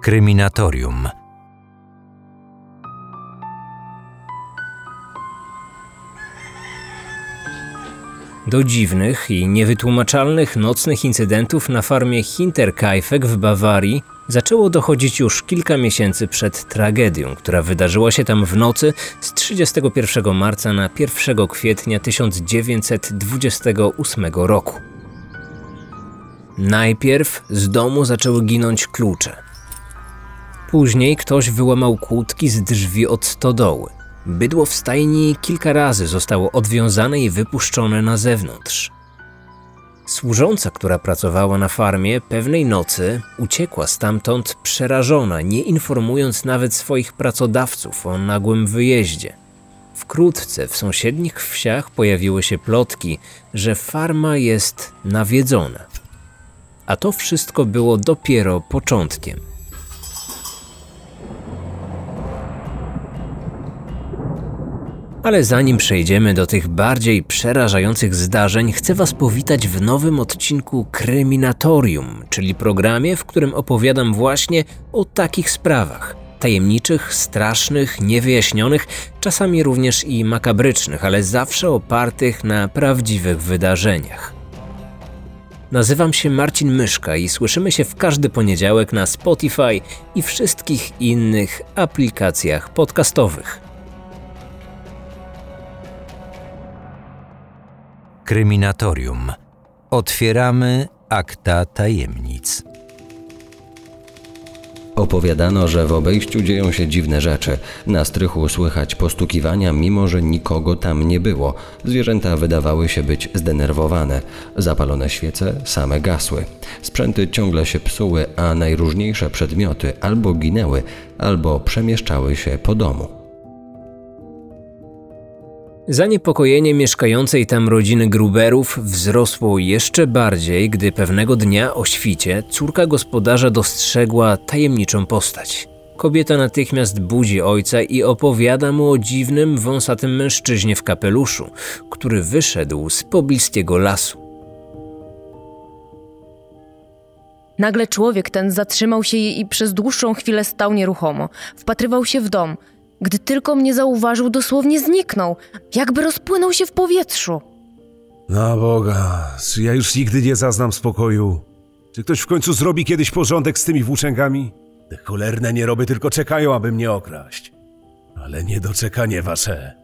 Kryminatorium. Do dziwnych i niewytłumaczalnych nocnych incydentów na farmie Hinterkaifeck w Bawarii zaczęło dochodzić już kilka miesięcy przed tragedią, która wydarzyła się tam w nocy z 31 marca na 1 kwietnia 1928 roku. Najpierw z domu zaczęły ginąć klucze. Później ktoś wyłamał kłódki z drzwi od stodoły. Bydło w stajni kilka razy zostało odwiązane i wypuszczone na zewnątrz. Służąca, która pracowała na farmie, pewnej nocy uciekła stamtąd przerażona, nie informując nawet swoich pracodawców o nagłym wyjeździe. Wkrótce w sąsiednich wsiach pojawiły się plotki, że farma jest nawiedzona. A to wszystko było dopiero początkiem. Ale zanim przejdziemy do tych bardziej przerażających zdarzeń, chcę Was powitać w nowym odcinku Kryminatorium, czyli programie, w którym opowiadam właśnie o takich sprawach. Tajemniczych, strasznych, niewyjaśnionych, czasami również i makabrycznych, ale zawsze opartych na prawdziwych wydarzeniach. Nazywam się Marcin Myszka i słyszymy się w każdy poniedziałek na Spotify i wszystkich innych aplikacjach podcastowych. Kryminatorium. Otwieramy akta tajemnic. Opowiadano, że w obejściu dzieją się dziwne rzeczy. Na strychu słychać postukiwania, mimo że nikogo tam nie było. Zwierzęta wydawały się być zdenerwowane. Zapalone świece same gasły. Sprzęty ciągle się psuły, a najróżniejsze przedmioty albo ginęły, albo przemieszczały się po domu. Zaniepokojenie mieszkającej tam rodziny Gruberów wzrosło jeszcze bardziej, gdy pewnego dnia o świcie córka gospodarza dostrzegła tajemniczą postać. Kobieta natychmiast budzi ojca i opowiada mu o dziwnym, wąsatym mężczyźnie w kapeluszu, który wyszedł z pobliskiego lasu. Nagle człowiek ten zatrzymał się i przez dłuższą chwilę stał nieruchomo. Wpatrywał się w dom. Gdy tylko mnie zauważył, dosłownie zniknął, jakby rozpłynął się w powietrzu. Na Boga, czy ja już nigdy nie zaznam spokoju? Czy ktoś w końcu zrobi kiedyś porządek z tymi włóczęgami? Te cholerne nieroby tylko czekają, aby mnie okraść. Ale niedoczekanie wasze.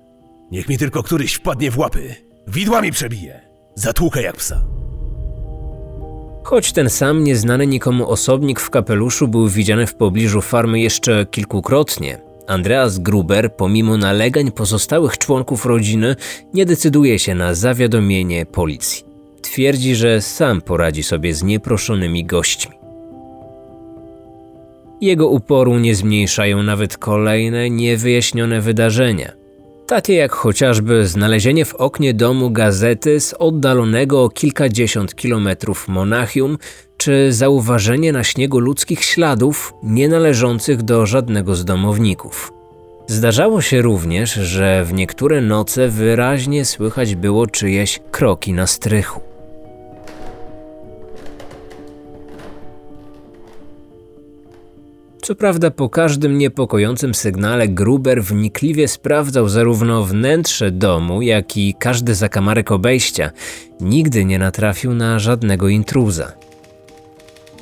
Niech mi tylko któryś wpadnie w łapy. Widłami przebije. Zatłukę jak psa. Choć ten sam nieznany nikomu osobnik w kapeluszu był widziany w pobliżu farmy jeszcze kilkukrotnie, Andreas Gruber, pomimo nalegań pozostałych członków rodziny, nie decyduje się na zawiadomienie policji. Twierdzi, że sam poradzi sobie z nieproszonymi gośćmi. Jego uporu nie zmniejszają nawet kolejne niewyjaśnione wydarzenia. Takie jak chociażby znalezienie w oknie domu gazety z oddalonego o kilkadziesiąt kilometrów Monachium, czy zauważenie na śniegu ludzkich śladów nie należących do żadnego z domowników. Zdarzało się również, że w niektóre noce wyraźnie słychać było czyjeś kroki na strychu. Co prawda, po każdym niepokojącym sygnale Gruber wnikliwie sprawdzał zarówno wnętrze domu, jak i każdy zakamarek obejścia. Nigdy nie natrafił na żadnego intruza.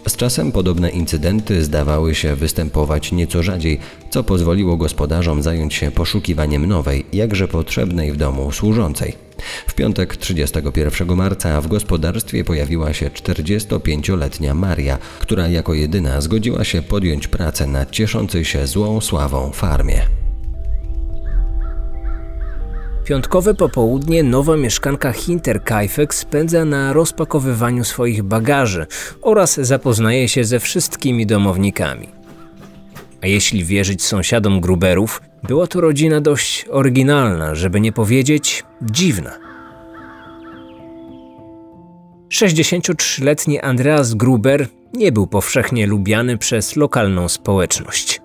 Z czasem podobne incydenty zdawały się występować nieco rzadziej, co pozwoliło gospodarzom zająć się poszukiwaniem nowej, jakże potrzebnej w domu służącej. W piątek 31 marca w gospodarstwie pojawiła się 45-letnia Maria, która jako jedyna zgodziła się podjąć pracę na cieszącej się złą sławą farmie. Piątkowe popołudnie nowa mieszkanka Hinterkaifeck spędza na rozpakowywaniu swoich bagaży oraz zapoznaje się ze wszystkimi domownikami. A jeśli wierzyć sąsiadom Gruberów, była to rodzina dość oryginalna, żeby nie powiedzieć dziwna. 63-letni Andreas Gruber nie był powszechnie lubiany przez lokalną społeczność.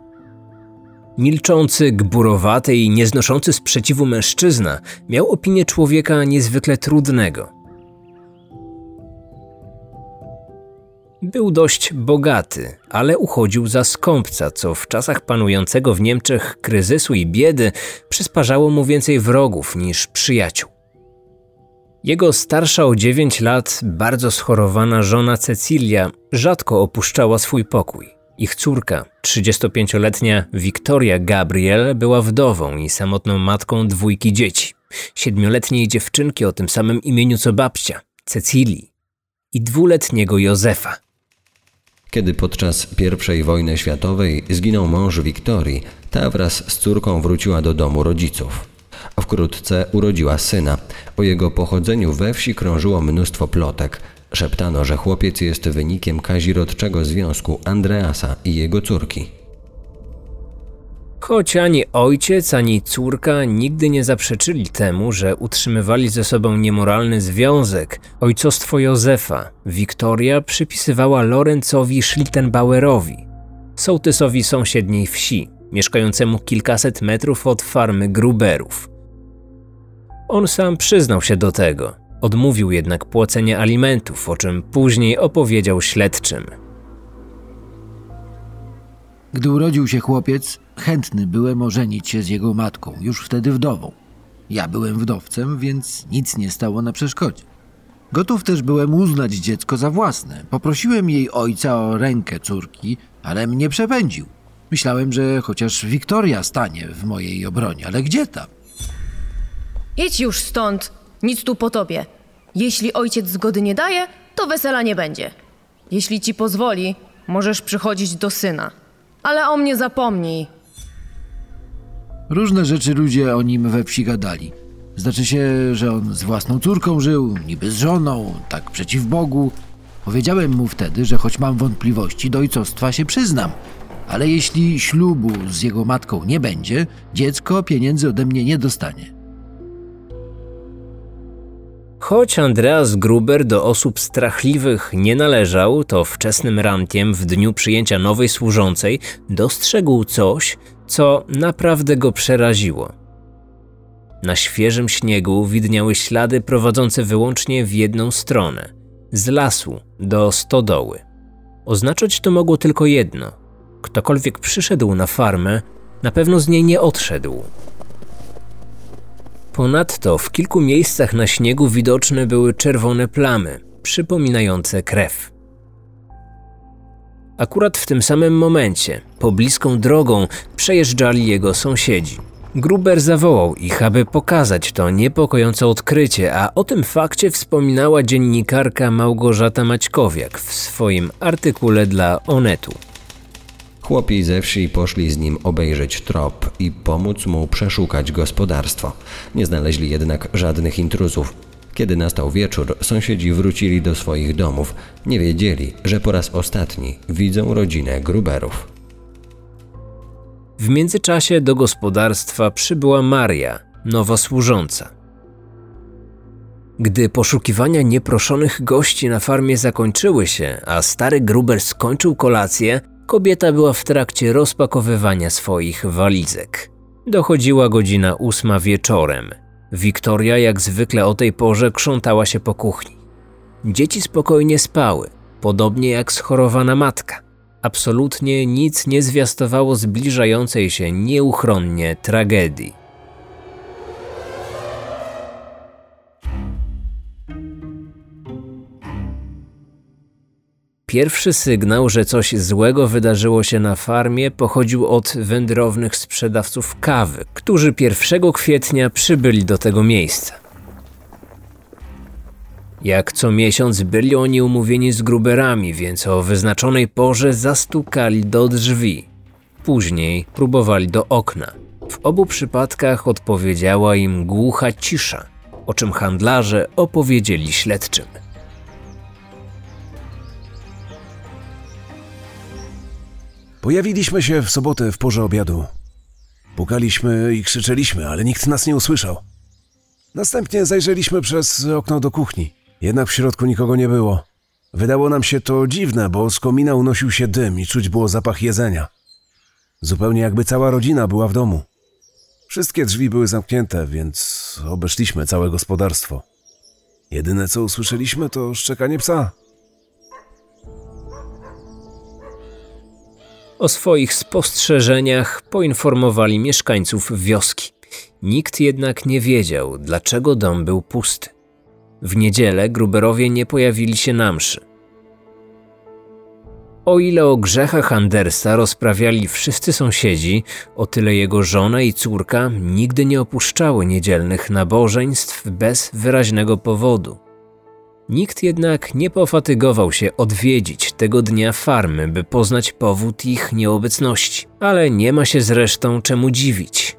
Milczący, gburowaty i nieznoszący sprzeciwu mężczyzna miał opinię człowieka niezwykle trudnego. Był dość bogaty, ale uchodził za skąpca, co w czasach panującego w Niemczech kryzysu i biedy przysparzało mu więcej wrogów niż przyjaciół. Jego starsza o 9 lat, bardzo schorowana żona Cecilia rzadko opuszczała swój pokój. Ich córka, 35-letnia Wiktoria Gabriel, była wdową i samotną matką dwójki dzieci. Siedmioletniej dziewczynki o tym samym imieniu co babcia, Cecilii, i dwuletniego Józefa. Kiedy podczas I wojny światowej zginął mąż Wiktorii, ta wraz z córką wróciła do domu rodziców. Wkrótce urodziła syna. O jego pochodzeniu we wsi krążyło mnóstwo plotek. Szeptano, że chłopiec jest wynikiem kazirodczego związku Andreasa i jego córki. Choć ani ojciec, ani córka nigdy nie zaprzeczyli temu, że utrzymywali ze sobą niemoralny związek, ojcostwo Józefa Wiktoria przypisywała Lorenzowi Schlittenbauerowi, sołtysowi sąsiedniej wsi, mieszkającemu kilkaset metrów od farmy Gruberów. On sam przyznał się do tego, odmówił jednak płacenia alimentów, o czym później opowiedział śledczym. Gdy urodził się chłopiec, chętny byłem ożenić się z jego matką, już wtedy wdową. Ja byłem wdowcem, więc nic nie stało na przeszkodzie. Gotów też byłem uznać dziecko za własne. Poprosiłem jej ojca o rękę córki, ale mnie przepędził. Myślałem, że chociaż Wiktoria stanie w mojej obronie, ale gdzie tam? Idź już stąd, nic tu po tobie. Jeśli ojciec zgody nie daje, to wesela nie będzie. Jeśli ci pozwoli, możesz przychodzić do syna. Ale o mnie zapomnij. Różne rzeczy ludzie o nim we wsi gadali. Znaczy się, że on z własną córką żył, niby z żoną, tak przeciw Bogu. Powiedziałem mu wtedy, że choć mam wątpliwości, do ojcostwa się przyznam. Ale jeśli ślubu z jego matką nie będzie, dziecko pieniędzy ode mnie nie dostanie. Choć Andreas Gruber do osób strachliwych nie należał, to wczesnym rankiem w dniu przyjęcia nowej służącej dostrzegł coś, co naprawdę go przeraziło. Na świeżym śniegu widniały ślady prowadzące wyłącznie w jedną stronę z lasu do stodoły. Oznaczać to mogło tylko jedno: ktokolwiek przyszedł na farmę, na pewno z niej nie odszedł. Ponadto w kilku miejscach na śniegu widoczne były czerwone plamy, przypominające krew. Akurat w tym samym momencie, pobliską drogą, przejeżdżali jego sąsiedzi. Gruber zawołał ich, aby pokazać to niepokojące odkrycie, a o tym fakcie wspominała dziennikarka Małgorzata Maćkowiak w swoim artykule dla Onetu. Chłopi ze wsi poszli z nim obejrzeć trop i pomóc mu przeszukać gospodarstwo. Nie znaleźli jednak żadnych intruzów. Kiedy nastał wieczór, sąsiedzi wrócili do swoich domów. Nie wiedzieli, że po raz ostatni widzą rodzinę Gruberów. W międzyczasie do gospodarstwa przybyła Maria, nowa służąca. Gdy poszukiwania nieproszonych gości na farmie zakończyły się, a stary Gruber skończył kolację, kobieta była w trakcie rozpakowywania swoich walizek. Dochodziła godzina ósma wieczorem. Wiktoria jak zwykle o tej porze krzątała się po kuchni. Dzieci spokojnie spały, podobnie jak schorowana matka. Absolutnie nic nie zwiastowało zbliżającej się nieuchronnie tragedii. Pierwszy sygnał, że coś złego wydarzyło się na farmie, pochodził od wędrownych sprzedawców kawy, którzy 1 kwietnia przybyli do tego miejsca. Jak co miesiąc byli oni umówieni z gruberami, więc o wyznaczonej porze zastukali do drzwi. Później próbowali do okna. W obu przypadkach odpowiedziała im głucha cisza, o czym handlarze opowiedzieli śledczym. Pojawiliśmy się w sobotę w porze obiadu. Pukaliśmy i krzyczeliśmy, ale nikt nas nie usłyszał. Następnie zajrzeliśmy przez okno do kuchni. Jednak w środku nikogo nie było. Wydało nam się to dziwne, bo z komina unosił się dym i czuć było zapach jedzenia. Zupełnie jakby cała rodzina była w domu. Wszystkie drzwi były zamknięte, więc obeszliśmy całe gospodarstwo. Jedyne co usłyszeliśmy to szczekanie psa. O swoich spostrzeżeniach poinformowali mieszkańców wioski. Nikt jednak nie wiedział, dlaczego dom był pusty. W niedzielę Gruberowie nie pojawili się na mszy. O ile o grzechach Andersa rozprawiali wszyscy sąsiedzi, o tyle jego żona i córka nigdy nie opuszczały niedzielnych nabożeństw bez wyraźnego powodu. Nikt jednak nie pofatygował się odwiedzić tego dnia farmy, by poznać powód ich nieobecności, ale nie ma się zresztą czemu dziwić.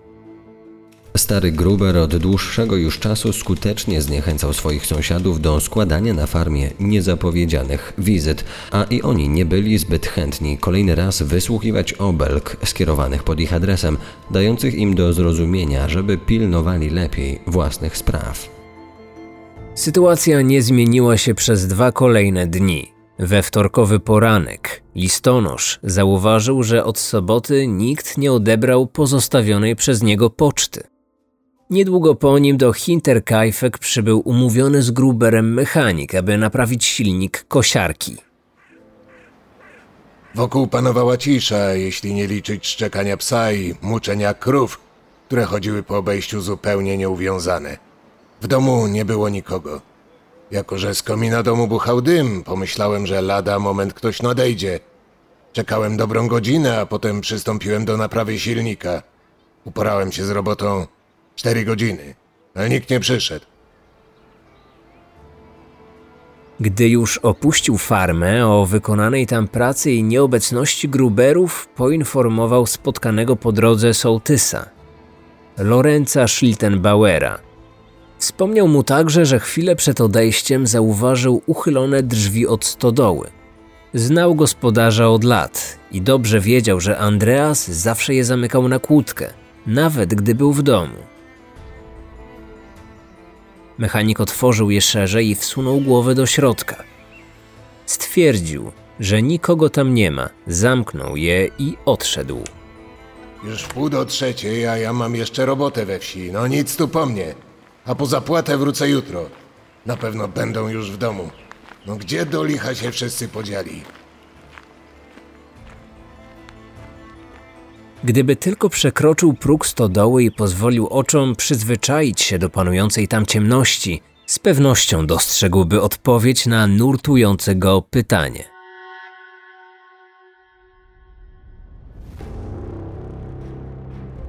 Stary Gruber od dłuższego już czasu skutecznie zniechęcał swoich sąsiadów do składania na farmie niezapowiedzianych wizyt, a i oni nie byli zbyt chętni kolejny raz wysłuchiwać obelg skierowanych pod ich adresem, dających im do zrozumienia, żeby pilnowali lepiej własnych spraw. Sytuacja nie zmieniła się przez dwa kolejne dni. We wtorkowy poranek listonosz zauważył, że od soboty nikt nie odebrał pozostawionej przez niego poczty. Niedługo po nim do Hinterkaifeck przybył umówiony z Gruberem mechanik, aby naprawić silnik kosiarki. Wokół panowała cisza, jeśli nie liczyć szczekania psa i muczenia krów, które chodziły po obejściu zupełnie nieuwiązane. W domu nie było nikogo. Jako, że z komina domu buchał dym, pomyślałem, że lada moment ktoś nadejdzie. Czekałem dobrą godzinę, a potem przystąpiłem do naprawy silnika. Uporałem się z robotą cztery godziny, ale nikt nie przyszedł. Gdy już opuścił farmę o wykonanej tam pracy i nieobecności Gruberów, poinformował spotkanego po drodze sołtysa, Lorenza Schlittenbauera. Wspomniał mu także, że chwilę przed odejściem zauważył uchylone drzwi od stodoły. Znał gospodarza od lat i dobrze wiedział, że Andreas zawsze je zamykał na kłódkę, nawet gdy był w domu. Mechanik otworzył je szerzej i wsunął głowę do środka. Stwierdził, że nikogo tam nie ma, zamknął je i odszedł. Już pół do trzeciej, a ja mam jeszcze robotę we wsi. No nic tu po mnie. A po zapłatę wrócę jutro. Na pewno będą już w domu. No gdzie do licha się wszyscy podzieli? Gdyby tylko przekroczył próg stodoły i pozwolił oczom przyzwyczaić się do panującej tam ciemności, z pewnością dostrzegłby odpowiedź na nurtujące go pytanie.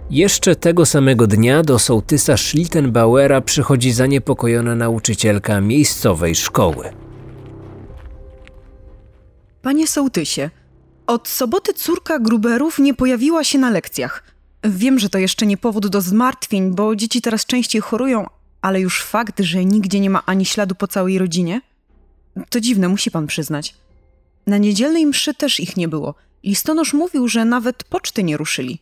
Jeszcze tego samego dnia do sołtysa Schlittenbauera przychodzi zaniepokojona nauczycielka miejscowej szkoły. Panie sołtysie, od soboty córka Gruberów nie pojawiła się na lekcjach. Wiem, że to jeszcze nie powód do zmartwień, bo dzieci teraz częściej chorują, ale już fakt, że nigdzie nie ma ani śladu po całej rodzinie, to dziwne, musi pan przyznać. Na niedzielnej mszy też ich nie było. Listonosz mówił, że nawet poczty nie ruszyli.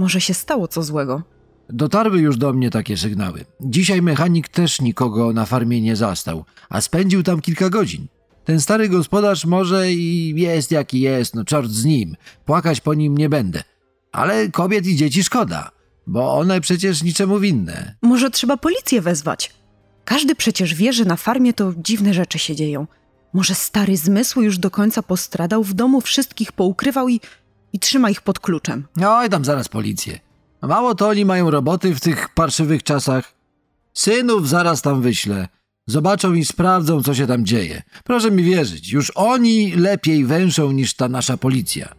Może się stało co złego. Dotarły już do mnie takie sygnały. Dzisiaj mechanik też nikogo na farmie nie zastał, a spędził tam kilka godzin. Ten stary gospodarz może i jest jaki jest, no czort z nim. Płakać po nim nie będę. Ale kobiet i dzieci szkoda, bo one przecież niczemu winne. Może trzeba policję wezwać. Każdy przecież wie, że na farmie to dziwne rzeczy się dzieją. Może stary zmysł już do końca postradał, w domu wszystkich poukrywał i, i trzyma ich pod kluczem. Oj, tam zaraz policję. Mało to oni mają roboty w tych parszywych czasach. Synów zaraz tam wyślę. Zobaczą i sprawdzą, co się tam dzieje. Proszę mi wierzyć, już oni lepiej węszą niż ta nasza policja.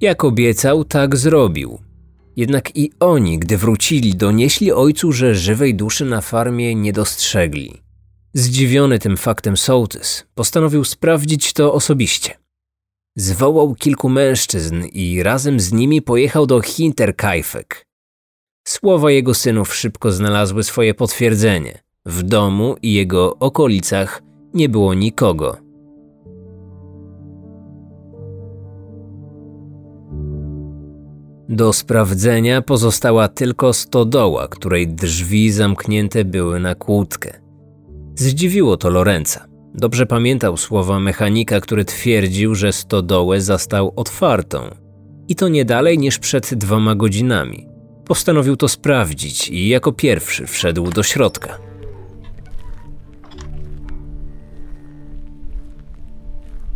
Jak obiecał, tak zrobił. Jednak i oni, gdy wrócili, donieśli ojcu, że żywej duszy na farmie nie dostrzegli. Zdziwiony tym faktem sołtys postanowił sprawdzić to osobiście. Zwołał kilku mężczyzn i razem z nimi pojechał do Hinterkaifeck. Słowa jego synów szybko znalazły swoje potwierdzenie. W domu i jego okolicach nie było nikogo. Do sprawdzenia pozostała tylko stodoła, której drzwi zamknięte były na kłódkę. Zdziwiło to Lorenza. Dobrze pamiętał słowa mechanika, który twierdził, że stodołę zastał otwartą. I to nie dalej niż przed dwoma godzinami. postanowił to sprawdzić i jako pierwszy wszedł do środka.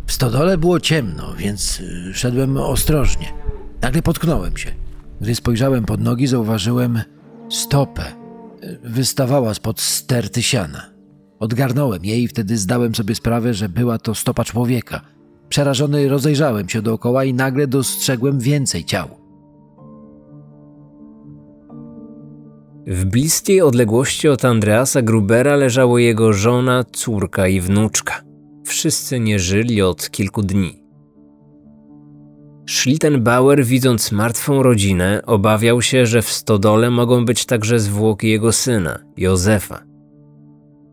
W stodole było ciemno, więc y, szedłem ostrożnie. Nagle potknąłem się. Gdy spojrzałem pod nogi, zauważyłem stopę. Wystawała spod sterty siana. Odgarnąłem jej i wtedy zdałem sobie sprawę, że była to stopa człowieka. Przerażony rozejrzałem się dookoła i nagle dostrzegłem więcej ciał. W bliskiej odległości od Andreasa Grubera leżało jego żona, córka i wnuczka. Wszyscy nie żyli od kilku dni. Schlittenbauer, widząc martwą rodzinę, obawiał się, że w stodole mogą być także zwłoki jego syna, Józefa.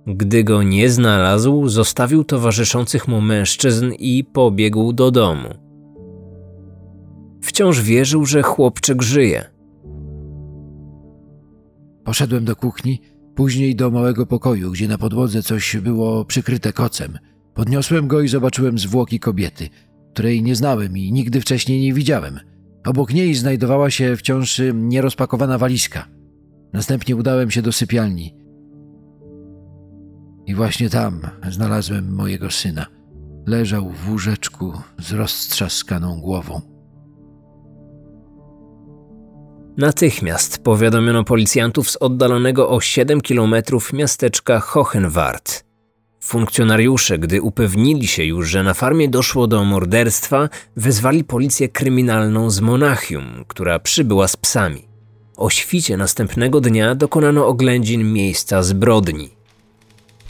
Gdy go nie znalazł, zostawił towarzyszących mu mężczyzn i pobiegł do domu. Wciąż wierzył, że chłopczyk żyje. Poszedłem do kuchni, później do małego pokoju, gdzie na podłodze coś było przykryte kocem. Podniosłem go i zobaczyłem zwłoki kobiety, której nie znałem i nigdy wcześniej nie widziałem. Obok niej znajdowała się wciąż nierozpakowana walizka. Następnie udałem się do sypialni. I właśnie tam znalazłem mojego syna. Leżał w łóżeczku z roztrzaskaną głową. Natychmiast powiadomiono policjantów z oddalonego o 7 kilometrów miasteczka Hohenwart. Funkcjonariusze, gdy upewnili się już, że na farmie doszło do morderstwa, wezwali policję kryminalną z Monachium, która przybyła z psami. O świcie następnego dnia dokonano oględzin miejsca zbrodni.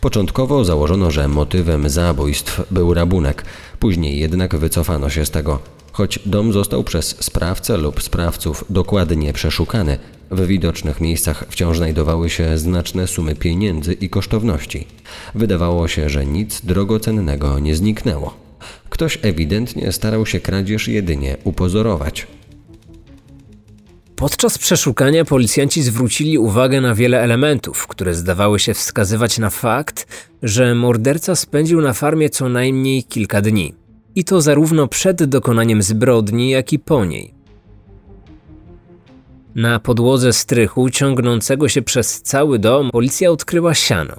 Początkowo założono, że motywem zabójstw był rabunek, później jednak wycofano się z tego. Choć dom został przez sprawcę lub sprawców dokładnie przeszukany, w widocznych miejscach wciąż znajdowały się znaczne sumy pieniędzy i kosztowności. Wydawało się, że nic drogocennego nie zniknęło. Ktoś ewidentnie starał się kradzież jedynie upozorować. Podczas przeszukania policjanci zwrócili uwagę na wiele elementów, które zdawały się wskazywać na fakt, że morderca spędził na farmie co najmniej kilka dni. I to zarówno przed dokonaniem zbrodni, jak i po niej. Na podłodze strychu ciągnącego się przez cały dom policja odkryła siano.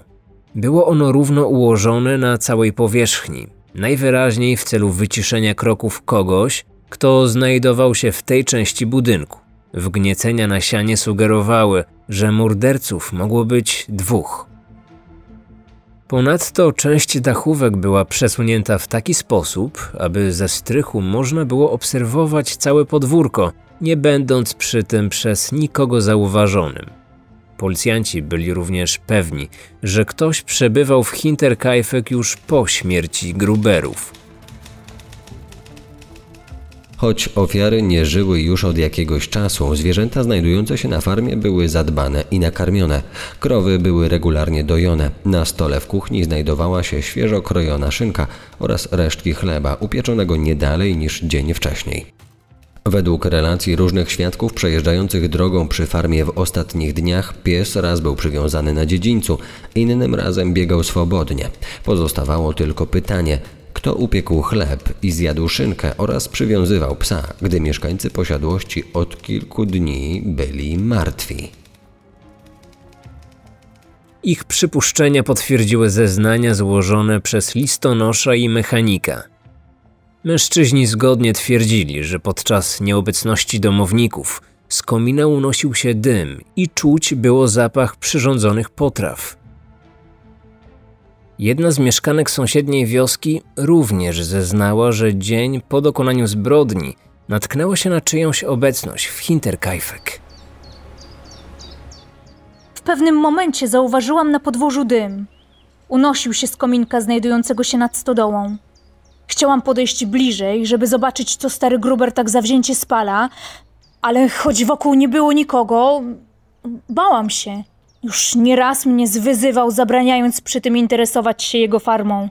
Było ono równo ułożone na całej powierzchni, najwyraźniej w celu wyciszenia kroków kogoś, kto znajdował się w tej części budynku. Wgniecenia na sianie sugerowały, że morderców mogło być dwóch. Ponadto część dachówek była przesunięta w taki sposób, aby ze strychu można było obserwować całe podwórko, nie będąc przy tym przez nikogo zauważonym. Policjanci byli również pewni, że ktoś przebywał w Hinterkaifeck już po śmierci Gruberów. Choć ofiary nie żyły już od jakiegoś czasu, zwierzęta znajdujące się na farmie były zadbane i nakarmione. Krowy były regularnie dojone. Na stole w kuchni znajdowała się świeżo krojona szynka oraz resztki chleba upieczonego nie dalej niż dzień wcześniej. Według relacji różnych świadków przejeżdżających drogą przy farmie w ostatnich dniach, pies raz był przywiązany na dziedzińcu, innym razem biegał swobodnie. Pozostawało tylko pytanie, kto upiekł chleb i zjadł szynkę oraz przywiązywał psa, gdy mieszkańcy posiadłości od kilku dni byli martwi. Ich przypuszczenia potwierdziły zeznania złożone przez listonosza i mechanika. Mężczyźni zgodnie twierdzili, że podczas nieobecności domowników z komina unosił się dym i czuć było zapach przyrządzonych potraw. Jedna z mieszkanek sąsiedniej wioski również zeznała, że dzień po dokonaniu zbrodni natknęła się na czyjąś obecność w Hinterkaifeck. W pewnym momencie zauważyłam na podwórzu dym. Unosił się z kominka znajdującego się nad stodołą. Chciałam podejść bliżej, żeby zobaczyć, co stary Gruber tak zawzięcie spala, ale choć wokół nie było nikogo, bałam się. Już nieraz mnie zwyzywał, zabraniając przy tym interesować się jego farmą.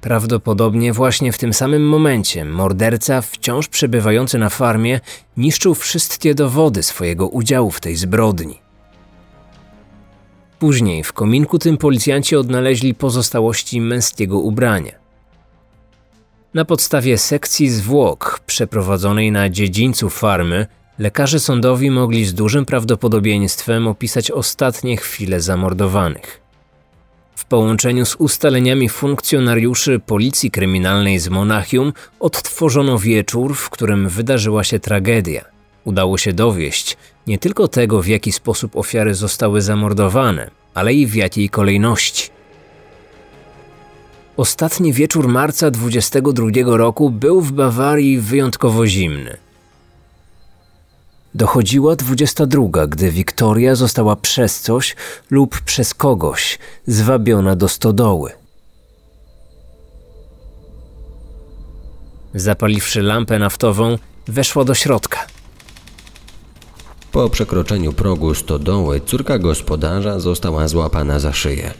Prawdopodobnie właśnie w tym samym momencie morderca, wciąż przebywający na farmie, niszczył wszystkie dowody swojego udziału w tej zbrodni. Później w kominku tym policjanci odnaleźli pozostałości męskiego ubrania. Na podstawie sekcji zwłok przeprowadzonej na dziedzińcu farmy, lekarze sądowi mogli z dużym prawdopodobieństwem opisać ostatnie chwile zamordowanych. W połączeniu z ustaleniami funkcjonariuszy Policji Kryminalnej z Monachium odtworzono wieczór, w którym wydarzyła się tragedia. Udało się dowieść nie tylko tego, w jaki sposób ofiary zostały zamordowane, ale i w jakiej kolejności. Ostatni wieczór marca 22 roku był w Bawarii wyjątkowo zimny. Dochodziła 22, gdy Wiktoria została przez coś lub przez kogoś zwabiona do stodoły. Zapaliwszy lampę naftową, weszła do środka. Po przekroczeniu progu stodoły córka gospodarza została złapana za szyję.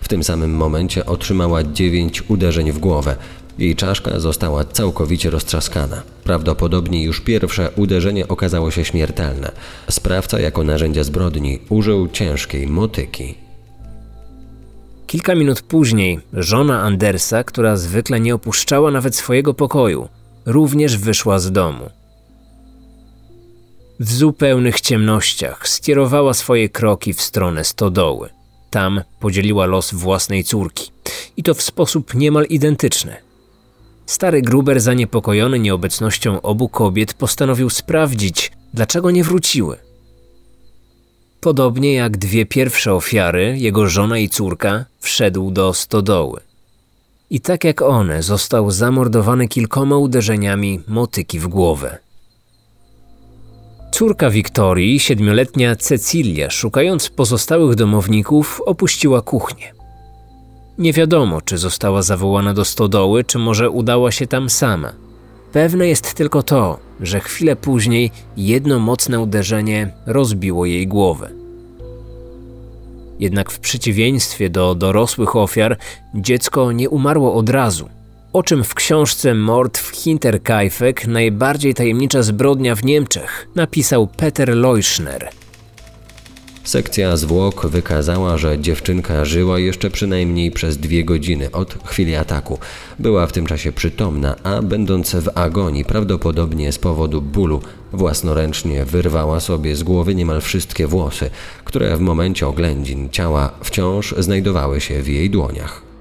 W tym samym momencie otrzymała dziewięć uderzeń w głowę. Jej czaszka została całkowicie roztrzaskana. Prawdopodobnie już pierwsze uderzenie okazało się śmiertelne. Sprawca jako narzędzia zbrodni użył ciężkiej motyki. Kilka minut później żona Andersa, która zwykle nie opuszczała nawet swojego pokoju, również wyszła z domu. W zupełnych ciemnościach skierowała swoje kroki w stronę stodoły. Tam podzieliła los własnej córki. I to w sposób niemal identyczny. Stary Gruber, zaniepokojony nieobecnością obu kobiet, postanowił sprawdzić, dlaczego nie wróciły. Podobnie jak dwie pierwsze ofiary, jego żona i córka, wszedł do stodoły. I tak jak one, został zamordowany kilkoma uderzeniami motyki w głowę. Córka Wiktorii, siedmioletnia Cecilia, szukając pozostałych domowników, opuściła kuchnię. Nie wiadomo, czy została zawołana do stodoły, czy może udała się tam sama. Pewne jest tylko to, że chwilę później jedno mocne uderzenie rozbiło jej głowę. Jednak w przeciwieństwie do dorosłych ofiar, dziecko nie umarło od razu – o czym w książce Mord Hinterkaifeck najbardziej tajemnicza zbrodnia w Niemczech napisał Peter Leuschner. Sekcja zwłok wykazała, że dziewczynka żyła jeszcze przynajmniej przez dwie godziny od chwili ataku. Była w tym czasie przytomna, a będąc w agonii, prawdopodobnie z powodu bólu, własnoręcznie wyrwała sobie z głowy niemal wszystkie włosy, które w momencie oględzin ciała wciąż znajdowały się w jej dłoniach.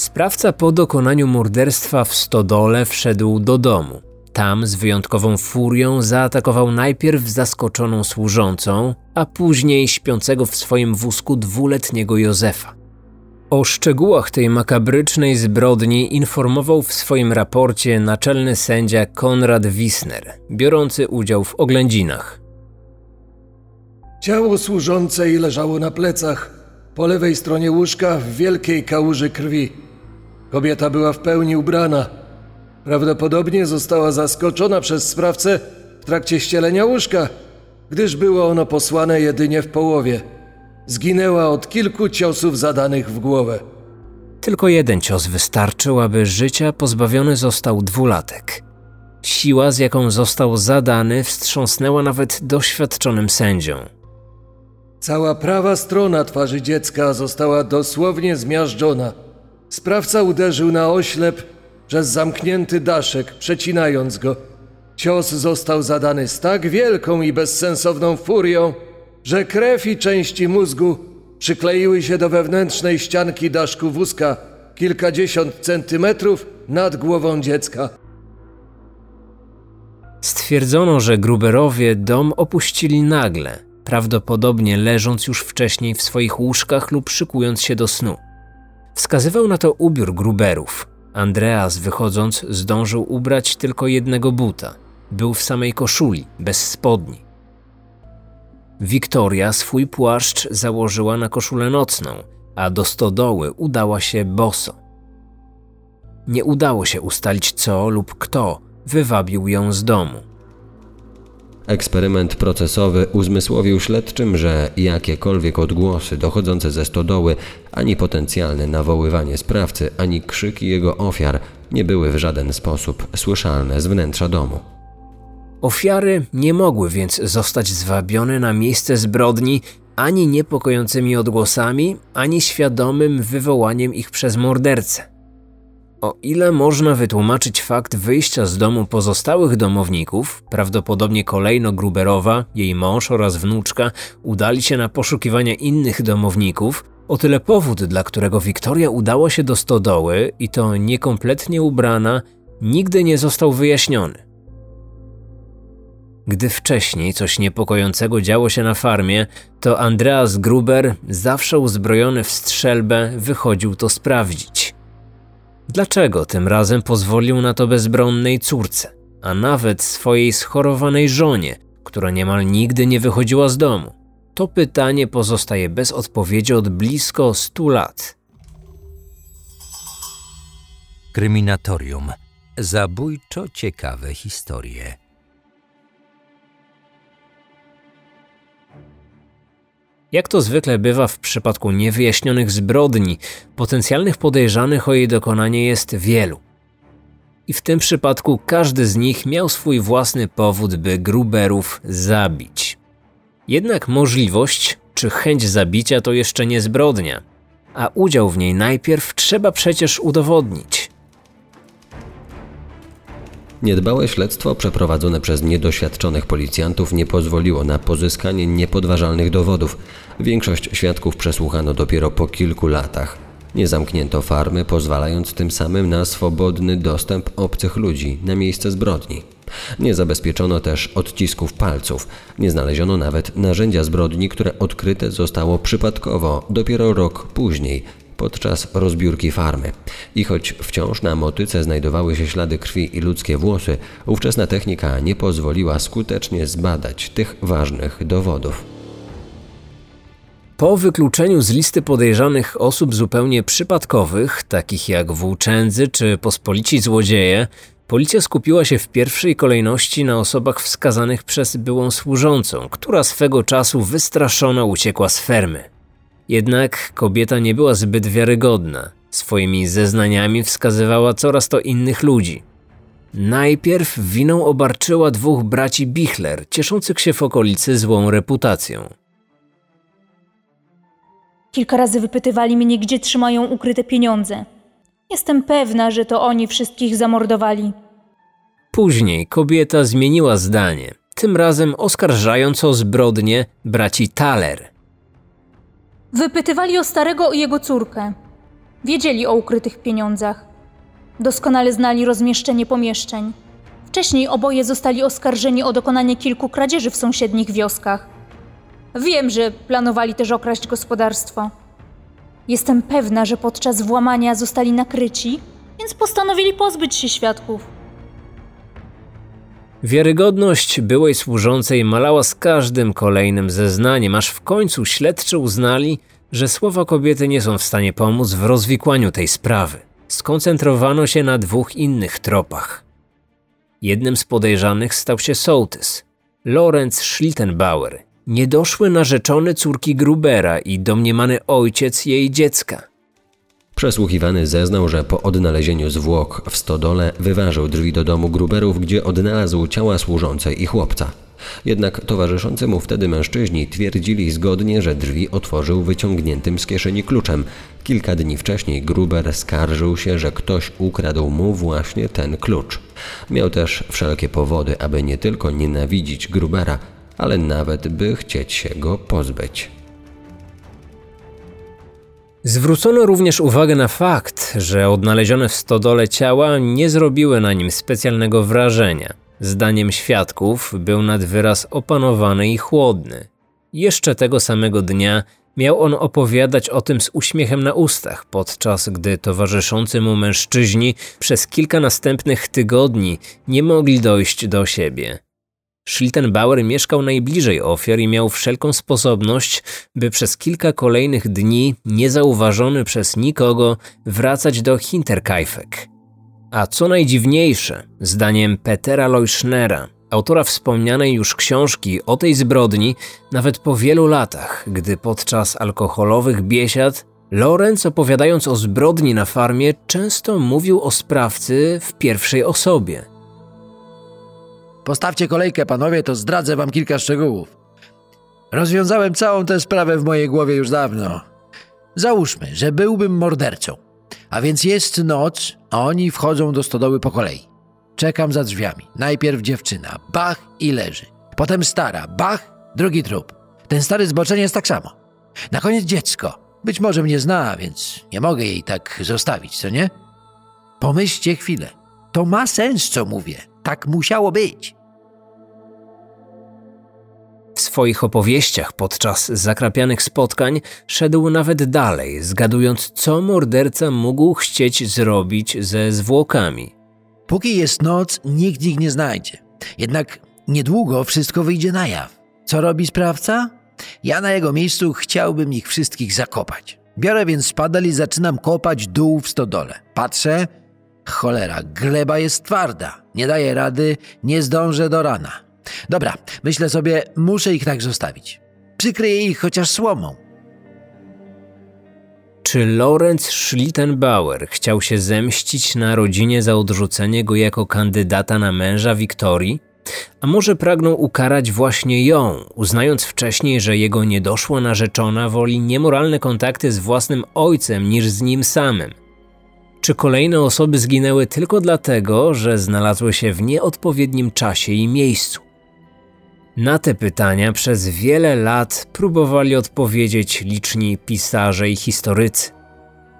Sprawca po dokonaniu morderstwa w stodole wszedł do domu. Tam z wyjątkową furią zaatakował najpierw zaskoczoną służącą, a później śpiącego w swoim wózku dwuletniego Józefa. O szczegółach tej makabrycznej zbrodni informował w swoim raporcie naczelny sędzia Konrad Wisner, biorący udział w oględzinach. Ciało służącej leżało na plecach, po lewej stronie łóżka w wielkiej kałuży krwi. Kobieta była w pełni ubrana. Prawdopodobnie została zaskoczona przez sprawcę w trakcie ścielenia łóżka, gdyż było ono posłane jedynie w połowie. Zginęła od kilku ciosów zadanych w głowę. Tylko jeden cios wystarczył, aby życia pozbawiony został dwulatek. Siła, z jaką został zadany, wstrząsnęła nawet doświadczonym sędzią. Cała prawa strona twarzy dziecka została dosłownie zmiażdżona. Sprawca uderzył na oślep przez zamknięty daszek, przecinając go. Cios został zadany z tak wielką i bezsensowną furią, że krew i części mózgu przykleiły się do wewnętrznej ścianki daszku wózka kilkadziesiąt centymetrów nad głową dziecka. Stwierdzono, że Gruberowie dom opuścili nagle, prawdopodobnie leżąc już wcześniej w swoich łóżkach lub szykując się do snu. Wskazywał na to ubiór Gruberów. Andreas, wychodząc, zdążył ubrać tylko jednego buta. Był w samej koszuli, bez spodni. Wiktoria swój płaszcz założyła na koszulę nocną, a do stodoły udała się boso. Nie udało się ustalić co lub kto wywabił ją z domu. Eksperyment procesowy uzmysłowił śledczym, że jakiekolwiek odgłosy dochodzące ze stodoły, ani potencjalne nawoływanie sprawcy, ani krzyki jego ofiar nie były w żaden sposób słyszalne z wnętrza domu. Ofiary nie mogły więc zostać zwabione na miejsce zbrodni ani niepokojącymi odgłosami, ani świadomym wywołaniem ich przez mordercę. O ile można wytłumaczyć fakt wyjścia z domu pozostałych domowników, prawdopodobnie kolejno Gruberowa, jej mąż oraz wnuczka udali się na poszukiwania innych domowników, o tyle powód, dla którego Wiktoria udała się do stodoły i to niekompletnie ubrana, nigdy nie został wyjaśniony. Gdy wcześniej coś niepokojącego działo się na farmie, to Andreas Gruber, zawsze uzbrojony w strzelbę, wychodził to sprawdzić. Dlaczego tym razem pozwolił na to bezbronnej córce, a nawet swojej schorowanej żonie, która niemal nigdy nie wychodziła z domu? To pytanie pozostaje bez odpowiedzi od blisko 100 lat. Kryminatorium. Zabójczo ciekawe historie. Jak to zwykle bywa w przypadku niewyjaśnionych zbrodni, potencjalnych podejrzanych o jej dokonanie jest wielu. I w tym przypadku każdy z nich miał swój własny powód, by Gruberów zabić. Jednak możliwość czy chęć zabicia to jeszcze nie zbrodnia, a udział w niej najpierw trzeba przecież udowodnić. Niedbałe śledztwo przeprowadzone przez niedoświadczonych policjantów nie pozwoliło na pozyskanie niepodważalnych dowodów. Większość świadków przesłuchano dopiero po kilku latach. Nie zamknięto farmy, pozwalając tym samym na swobodny dostęp obcych ludzi na miejsce zbrodni. Nie zabezpieczono też odcisków palców. Nie znaleziono nawet narzędzia zbrodni, które odkryte zostało przypadkowo dopiero rok później, podczas rozbiórki farmy. I choć wciąż na motyce znajdowały się ślady krwi i ludzkie włosy, ówczesna technika nie pozwoliła skutecznie zbadać tych ważnych dowodów. Po wykluczeniu z listy podejrzanych osób zupełnie przypadkowych, takich jak włóczędzy czy pospolici złodzieje, policja skupiła się w pierwszej kolejności na osobach wskazanych przez byłą służącą, która swego czasu wystraszona uciekła z fermy. Jednak kobieta nie była zbyt wiarygodna. Swoimi zeznaniami wskazywała coraz to innych ludzi. Najpierw winą obarczyła dwóch braci Bichler, cieszących się w okolicy złą reputacją. Kilka razy wypytywali mnie, gdzie trzymają ukryte pieniądze. Jestem pewna, że to oni wszystkich zamordowali. Później kobieta zmieniła zdanie, tym razem oskarżając o zbrodnię braci Thaler. Wypytywali o starego i jego córkę. Wiedzieli o ukrytych pieniądzach. Doskonale znali rozmieszczenie pomieszczeń. Wcześniej oboje zostali oskarżeni o dokonanie kilku kradzieży w sąsiednich wioskach. Wiem, że planowali też okraść gospodarstwo. Jestem pewna, że podczas włamania zostali nakryci, więc postanowili pozbyć się świadków. Wiarygodność byłej służącej malała z każdym kolejnym zeznaniem, aż w końcu śledczy uznali, że słowa kobiety nie są w stanie pomóc w rozwikłaniu tej sprawy. Skoncentrowano się na dwóch innych tropach. Jednym z podejrzanych stał się sołtys, Lorenz Schlittenbauer, niedoszły narzeczony córki Grubera i domniemany ojciec jej dziecka. Przesłuchiwany zeznał, że po odnalezieniu zwłok w stodole wyważył drzwi do domu Gruberów, gdzie odnalazł ciała służącej i chłopca. Jednak towarzyszący mu wtedy mężczyźni twierdzili zgodnie, że drzwi otworzył wyciągniętym z kieszeni kluczem. Kilka dni wcześniej Gruber skarżył się, że ktoś ukradł mu właśnie ten klucz. Miał też wszelkie powody, aby nie tylko nienawidzić Grubera, ale nawet by chcieć się go pozbyć. Zwrócono również uwagę na fakt, że odnalezione w stodole ciała nie zrobiły na nim specjalnego wrażenia. Zdaniem świadków był nad wyraz opanowany i chłodny. Jeszcze tego samego dnia miał on opowiadać o tym z uśmiechem na ustach, podczas gdy towarzyszący mu mężczyźni przez kilka następnych tygodni nie mogli dojść do siebie. Schlittenbauer mieszkał najbliżej ofiar i miał wszelką sposobność, by przez kilka kolejnych dni, niezauważony przez nikogo, wracać do Hinterkaifeck. A co najdziwniejsze, zdaniem Petera Leuschnera, autora wspomnianej już książki o tej zbrodni, nawet po wielu latach, gdy podczas alkoholowych biesiad Lorenz opowiadając o zbrodni na farmie często mówił o sprawcy w pierwszej osobie. Postawcie kolejkę, panowie, to zdradzę wam kilka szczegółów. Rozwiązałem całą tę sprawę w mojej głowie już dawno. Załóżmy, że byłbym mordercą. A więc jest noc, a oni wchodzą do stodoły po kolei. Czekam za drzwiami. Najpierw dziewczyna, bach i leży. Potem stara, bach, drugi trup. Ten stary zboczeniec tak samo. Na koniec dziecko. Być może mnie zna, więc nie mogę jej tak zostawić, co nie? Pomyślcie chwilę. To ma sens, co mówię. Tak musiało być. W swoich opowieściach podczas zakrapianych spotkań szedł nawet dalej, zgadując, co morderca mógł chcieć zrobić ze zwłokami. Póki jest noc, nikt ich nie znajdzie. Jednak niedługo wszystko wyjdzie na jaw. Co robi sprawca? Ja na jego miejscu chciałbym ich wszystkich zakopać. Biorę więc spadel i zaczynam kopać dół w stodole. Patrzę, cholera, gleba jest twarda. Nie daję rady, nie zdążę do rana. Dobra, myślę sobie, muszę ich tak zostawić. Przykryję ich chociaż słomą. Czy Lorenz Schlittenbauer chciał się zemścić na rodzinie za odrzucenie go jako kandydata na męża Wiktorii? A może pragnął ukarać właśnie ją, uznając wcześniej, że jego niedoszła narzeczona woli niemoralne kontakty z własnym ojcem niż z nim samym? Czy kolejne osoby zginęły tylko dlatego, że znalazły się w nieodpowiednim czasie i miejscu? Na te pytania przez wiele lat próbowali odpowiedzieć liczni pisarze i historycy.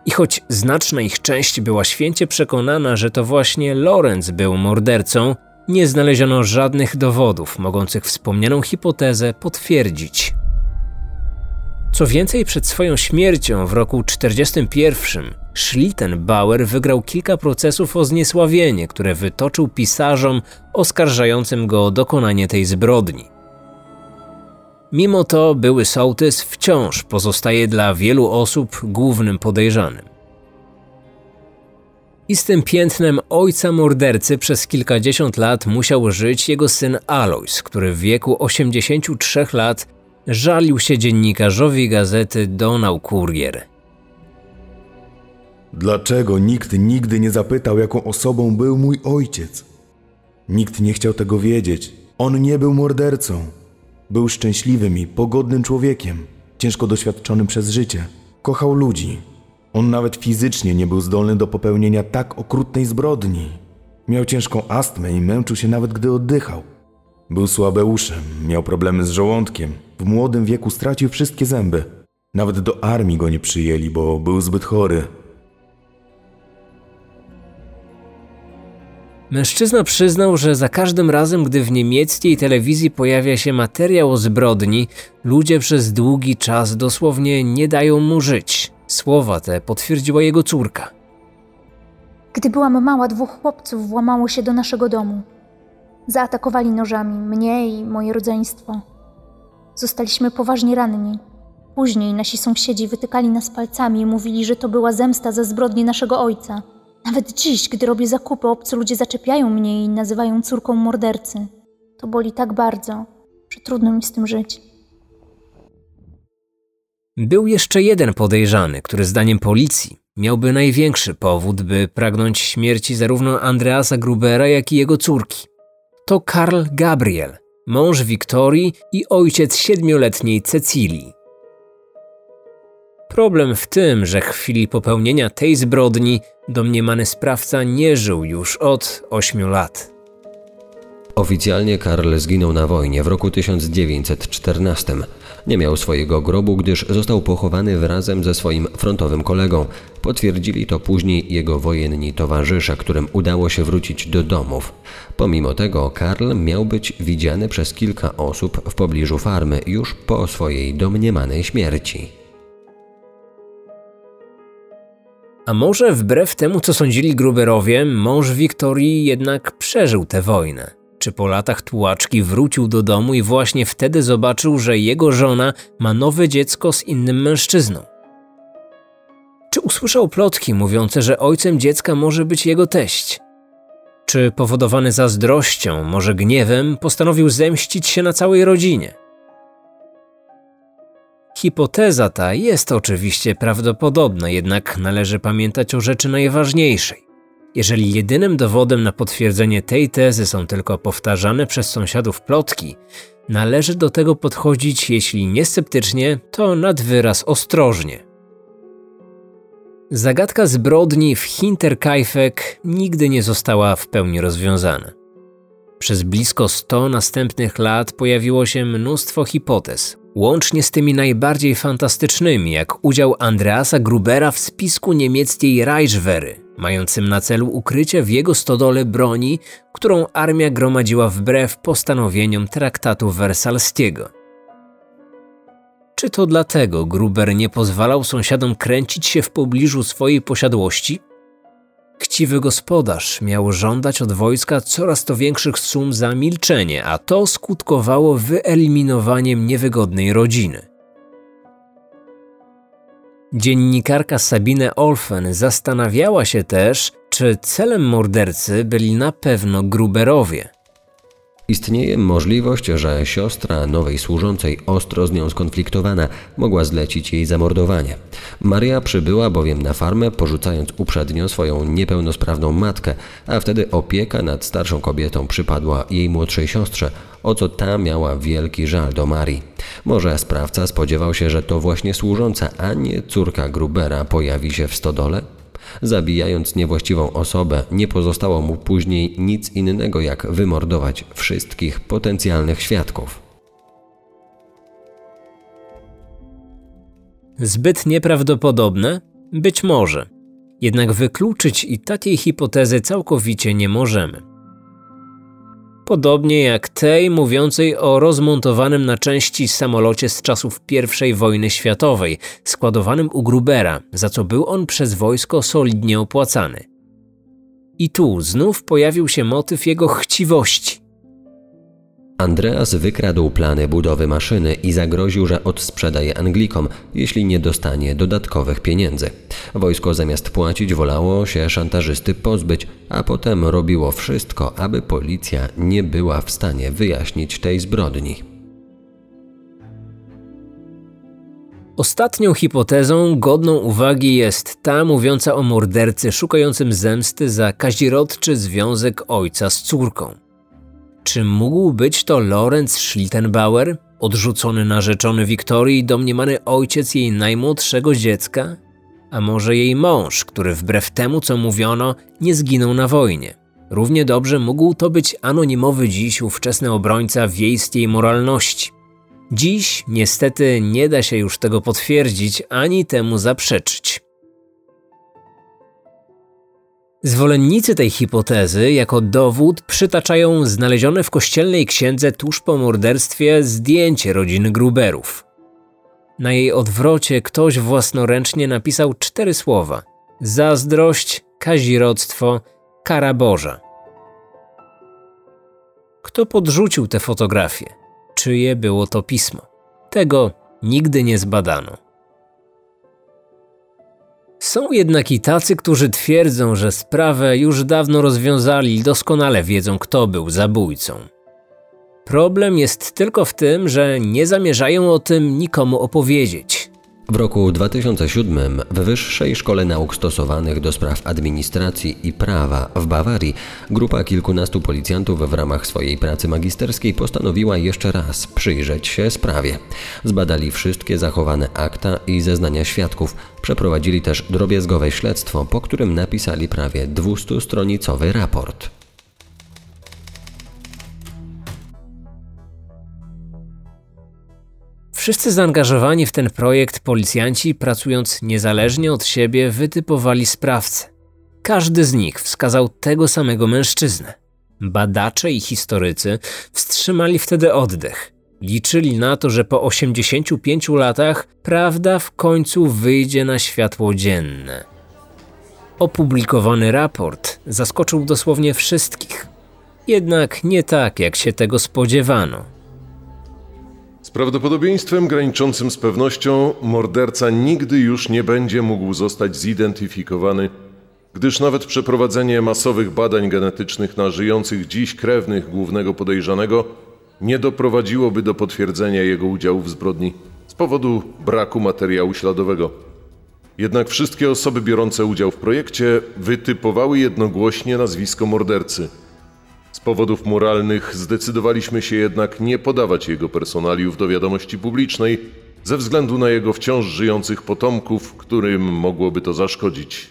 I choć znaczna ich część była święcie przekonana, że to właśnie Lorenz był mordercą, nie znaleziono żadnych dowodów mogących wspomnianą hipotezę potwierdzić. Co więcej, przed swoją śmiercią w roku 1941 Schlittenbauer wygrał kilka procesów o zniesławienie, które wytoczył pisarzom oskarżającym go o dokonanie tej zbrodni. Mimo to były sołtys wciąż pozostaje dla wielu osób głównym podejrzanym. I z tym piętnem ojca mordercy przez kilkadziesiąt lat musiał żyć jego syn Alois, który w wieku 83 lat żalił się dziennikarzowi gazety Donau Kurier. Dlaczego nikt nigdy nie zapytał, jaką osobą był mój ojciec? Nikt nie chciał tego wiedzieć. On nie był mordercą. Był szczęśliwym i pogodnym człowiekiem, ciężko doświadczonym przez życie. Kochał ludzi. On nawet fizycznie nie był zdolny do popełnienia tak okrutnej zbrodni. Miał ciężką astmę i męczył się nawet gdy oddychał. Był słabeuszem, miał problemy z żołądkiem. W młodym wieku stracił wszystkie zęby. Nawet do armii go nie przyjęli, bo był zbyt chory. Mężczyzna przyznał, że za każdym razem, gdy w niemieckiej telewizji pojawia się materiał o zbrodni, ludzie przez długi czas dosłownie nie dają mu żyć. Słowa te potwierdziła jego córka. Gdy byłam mała, dwóch chłopców włamało się do naszego domu. Zaatakowali nożami mnie i moje rodzeństwo. Zostaliśmy poważnie ranni. Później nasi sąsiedzi wytykali nas palcami i mówili, że to była zemsta za zbrodnie naszego ojca. Nawet dziś, gdy robię zakupy, obcy ludzie zaczepiają mnie i nazywają córką mordercy. To boli tak bardzo, że trudno mi z tym żyć. Był jeszcze jeden podejrzany, który zdaniem policji miałby największy powód, by pragnąć śmierci zarówno Andreasa Grubera, jak i jego córki. To Karl Gabriel, mąż Wiktorii i ojciec siedmioletniej Cecilii. Problem w tym, że w chwili popełnienia tej zbrodni domniemany sprawca nie żył już od 8 lat. Oficjalnie Karl zginął na wojnie w roku 1914. Nie miał swojego grobu, gdyż został pochowany wrazem ze swoim frontowym kolegą. Potwierdzili to później jego wojenni towarzysze, którym udało się wrócić do domów. Pomimo tego Karl miał być widziany przez kilka osób w pobliżu farmy już po swojej domniemanej śmierci. A może wbrew temu, co sądzili Gruberowie, mąż Wiktorii jednak przeżył tę wojnę? Czy po latach tułaczki wrócił do domu i właśnie wtedy zobaczył, że jego żona ma nowe dziecko z innym mężczyzną? Czy usłyszał plotki mówiące, że ojcem dziecka może być jego teść? Czy powodowany zazdrością, może gniewem, postanowił zemścić się na całej rodzinie? Hipoteza ta jest oczywiście prawdopodobna, jednak należy pamiętać o rzeczy najważniejszej. Jeżeli jedynym dowodem na potwierdzenie tej tezy są tylko powtarzane przez sąsiadów plotki, należy do tego podchodzić, jeśli nie sceptycznie, to nad wyraz ostrożnie. Zagadka zbrodni w Hinterkaifeck nigdy nie została w pełni rozwiązana. Przez blisko 100 następnych lat pojawiło się mnóstwo hipotez, łącznie z tymi najbardziej fantastycznymi, jak udział Andreasa Grubera w spisku niemieckiej Reichswehry, mającym na celu ukrycie w jego stodole broni, którą armia gromadziła wbrew postanowieniom traktatu wersalskiego. Czy to dlatego Gruber nie pozwalał sąsiadom kręcić się w pobliżu swojej posiadłości? Chciwy gospodarz miał żądać od wojska coraz to większych sum za milczenie, a to skutkowało wyeliminowaniem niewygodnej rodziny. Dziennikarka Sabine Olfen zastanawiała się też, czy celem mordercy byli na pewno Gruberowie – Istnieje możliwość, że siostra nowej służącej, ostro z nią skonfliktowana, mogła zlecić jej zamordowanie. Maria przybyła bowiem na farmę, porzucając uprzednio swoją niepełnosprawną matkę, a wtedy opieka nad starszą kobietą przypadła jej młodszej siostrze, o co ta miała wielki żal do Marii. Może sprawca spodziewał się, że to właśnie służąca, a nie córka Grubera pojawi się w stodole? Zabijając niewłaściwą osobę, nie pozostało mu później nic innego jak wymordować wszystkich potencjalnych świadków. Zbyt nieprawdopodobne? Być może. Jednak wykluczyć i takiej hipotezy całkowicie nie możemy podobnie jak tej mówiącej o rozmontowanym na części samolocie z czasów I wojny światowej, składowanym u Grubera, za co był on przez wojsko solidnie opłacany. I tu znów pojawił się motyw jego chciwości. Andreas wykradł plany budowy maszyny i zagroził, że odsprzeda je Anglikom, jeśli nie dostanie dodatkowych pieniędzy. Wojsko zamiast płacić wolało się szantażysty pozbyć, a potem robiło wszystko, aby policja nie była w stanie wyjaśnić tej zbrodni. Ostatnią hipotezą godną uwagi jest ta mówiąca o mordercy szukającym zemsty za kazirodczy związek ojca z córką. Czy mógł być to Lorenz Schlittenbauer, odrzucony narzeczony Wiktorii i domniemany ojciec jej najmłodszego dziecka? A może jej mąż, który wbrew temu, co mówiono, nie zginął na wojnie? Równie dobrze mógł to być anonimowy dziś ówczesny obrońca wiejskiej moralności. Dziś niestety nie da się już tego potwierdzić ani temu zaprzeczyć. Zwolennicy tej hipotezy jako dowód przytaczają znalezione w kościelnej księdze tuż po morderstwie zdjęcie rodziny Gruberów. Na jej odwrocie ktoś własnoręcznie napisał cztery słowa: zazdrość, kazirodztwo, kara Boża. Kto podrzucił te fotografie? Czyje było to pismo? Tego nigdy nie zbadano. Są jednak i tacy, którzy twierdzą, że sprawę już dawno rozwiązali i doskonale wiedzą, kto był zabójcą. Problem jest tylko w tym, że nie zamierzają o tym nikomu opowiedzieć. W roku 2007 w Wyższej Szkole Nauk Stosowanych do Spraw Administracji i Prawa w Bawarii grupa kilkunastu policjantów w ramach swojej pracy magisterskiej postanowiła jeszcze raz przyjrzeć się sprawie. Zbadali wszystkie zachowane akta i zeznania świadków, przeprowadzili też drobiazgowe śledztwo, po którym napisali prawie 200-stronicowy raport. Wszyscy zaangażowani w ten projekt policjanci, pracując niezależnie od siebie, wytypowali sprawcę. Każdy z nich wskazał tego samego mężczyznę. Badacze i historycy wstrzymali wtedy oddech. Liczyli na to, że po 85 latach prawda w końcu wyjdzie na światło dzienne. Opublikowany raport zaskoczył dosłownie wszystkich. Jednak nie tak, jak się tego spodziewano. Z prawdopodobieństwem graniczącym z pewnością morderca nigdy już nie będzie mógł zostać zidentyfikowany, gdyż nawet przeprowadzenie masowych badań genetycznych na żyjących dziś krewnych głównego podejrzanego nie doprowadziłoby do potwierdzenia jego udziału w zbrodni z powodu braku materiału śladowego. Jednak wszystkie osoby biorące udział w projekcie wytypowały jednogłośnie nazwisko mordercy – z powodów moralnych zdecydowaliśmy się jednak nie podawać jego personaliów do wiadomości publicznej, ze względu na jego wciąż żyjących potomków, którym mogłoby to zaszkodzić.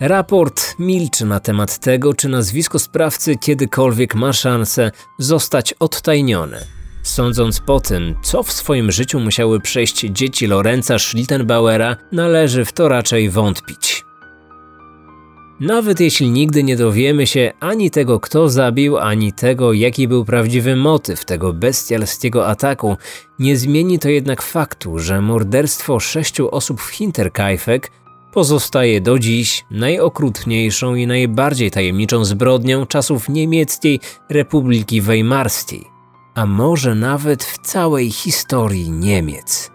Raport milczy na temat tego, czy nazwisko sprawcy kiedykolwiek ma szansę zostać odtajnione. Sądząc po tym, co w swoim życiu musiały przejść dzieci Lorenza Schlittenbauera, należy w to raczej wątpić. Nawet jeśli nigdy nie dowiemy się ani tego, kto zabił, ani tego, jaki był prawdziwy motyw tego bestialskiego ataku, nie zmieni to jednak faktu, że morderstwo sześciu osób w Hinterkaifeck pozostaje do dziś najokrutniejszą i najbardziej tajemniczą zbrodnią czasów niemieckiej Republiki Weimarskiej, a może nawet w całej historii Niemiec.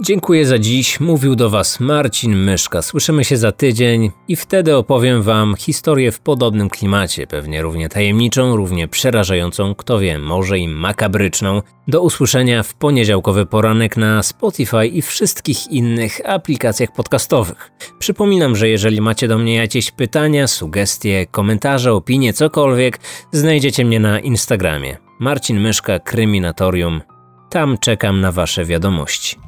Dziękuję za dziś. Mówił do Was Marcin Myszka. Słyszymy się za tydzień i wtedy opowiem Wam historię w podobnym klimacie, pewnie równie tajemniczą, równie przerażającą, kto wie, może i makabryczną. Do usłyszenia w poniedziałkowy poranek na Spotify i wszystkich innych aplikacjach podcastowych. Przypominam, że jeżeli macie do mnie jakieś pytania, sugestie, komentarze, opinie, cokolwiek, znajdziecie mnie na Instagramie. Marcin Myszka, Kryminatorium. Tam czekam na Wasze wiadomości.